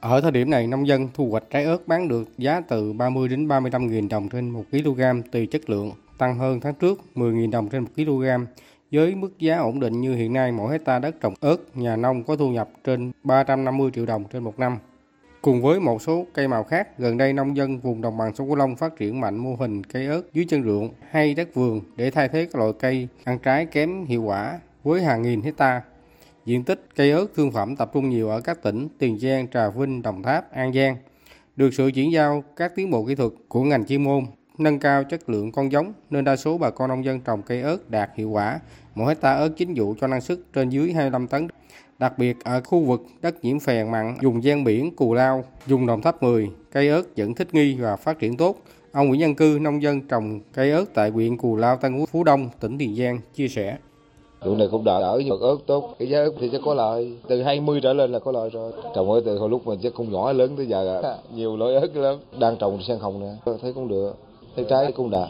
Ở thời điểm này, nông dân thu hoạch trái ớt bán được giá từ 30 đến 35.000 đồng trên 1 kg tùy chất lượng, tăng hơn tháng trước 10.000 đồng trên 1 kg. Với mức giá ổn định như hiện nay, mỗi hecta đất trồng ớt, nhà nông có thu nhập trên 350 triệu đồng trên một năm. Cùng với một số cây màu khác, gần đây nông dân vùng đồng bằng sông Cửu Long phát triển mạnh mô hình cây ớt dưới chân ruộng hay đất vườn để thay thế các loại cây ăn trái kém hiệu quả với hàng nghìn hecta. Diện tích cây ớt thương phẩm tập trung nhiều ở các tỉnh Tiền Giang, Trà Vinh, Đồng Tháp, An Giang. Được sự chuyển giao các tiến bộ kỹ thuật của ngành chuyên môn, nâng cao chất lượng con giống nên đa số bà con nông dân trồng cây ớt đạt hiệu quả. Mỗi hecta ớt chính vụ cho năng suất trên dưới 25 tấn. Đặc biệt ở khu vực đất nhiễm phèn mặn, dùng gian biển, cù lao, dùng đồng tháp 10, cây ớt vẫn thích nghi và phát triển tốt. Ông Nguyễn Văn Cư, nông dân trồng cây ớt tại huyện Cù Lao, Tân Phú Đông, tỉnh Tiền Giang, chia sẻ. Vụ này cũng đỡ đỡ nhưng ớt tốt, cái giá ớt thì sẽ có lợi, từ 20 trở lên là có lợi rồi. Trồng ớt từ hồi lúc mà chắc không nhỏ lớn tới giờ nhiều loại ớt lắm. Đang trồng sen hồng nè, thấy cũng được, thấy trái cũng đạt.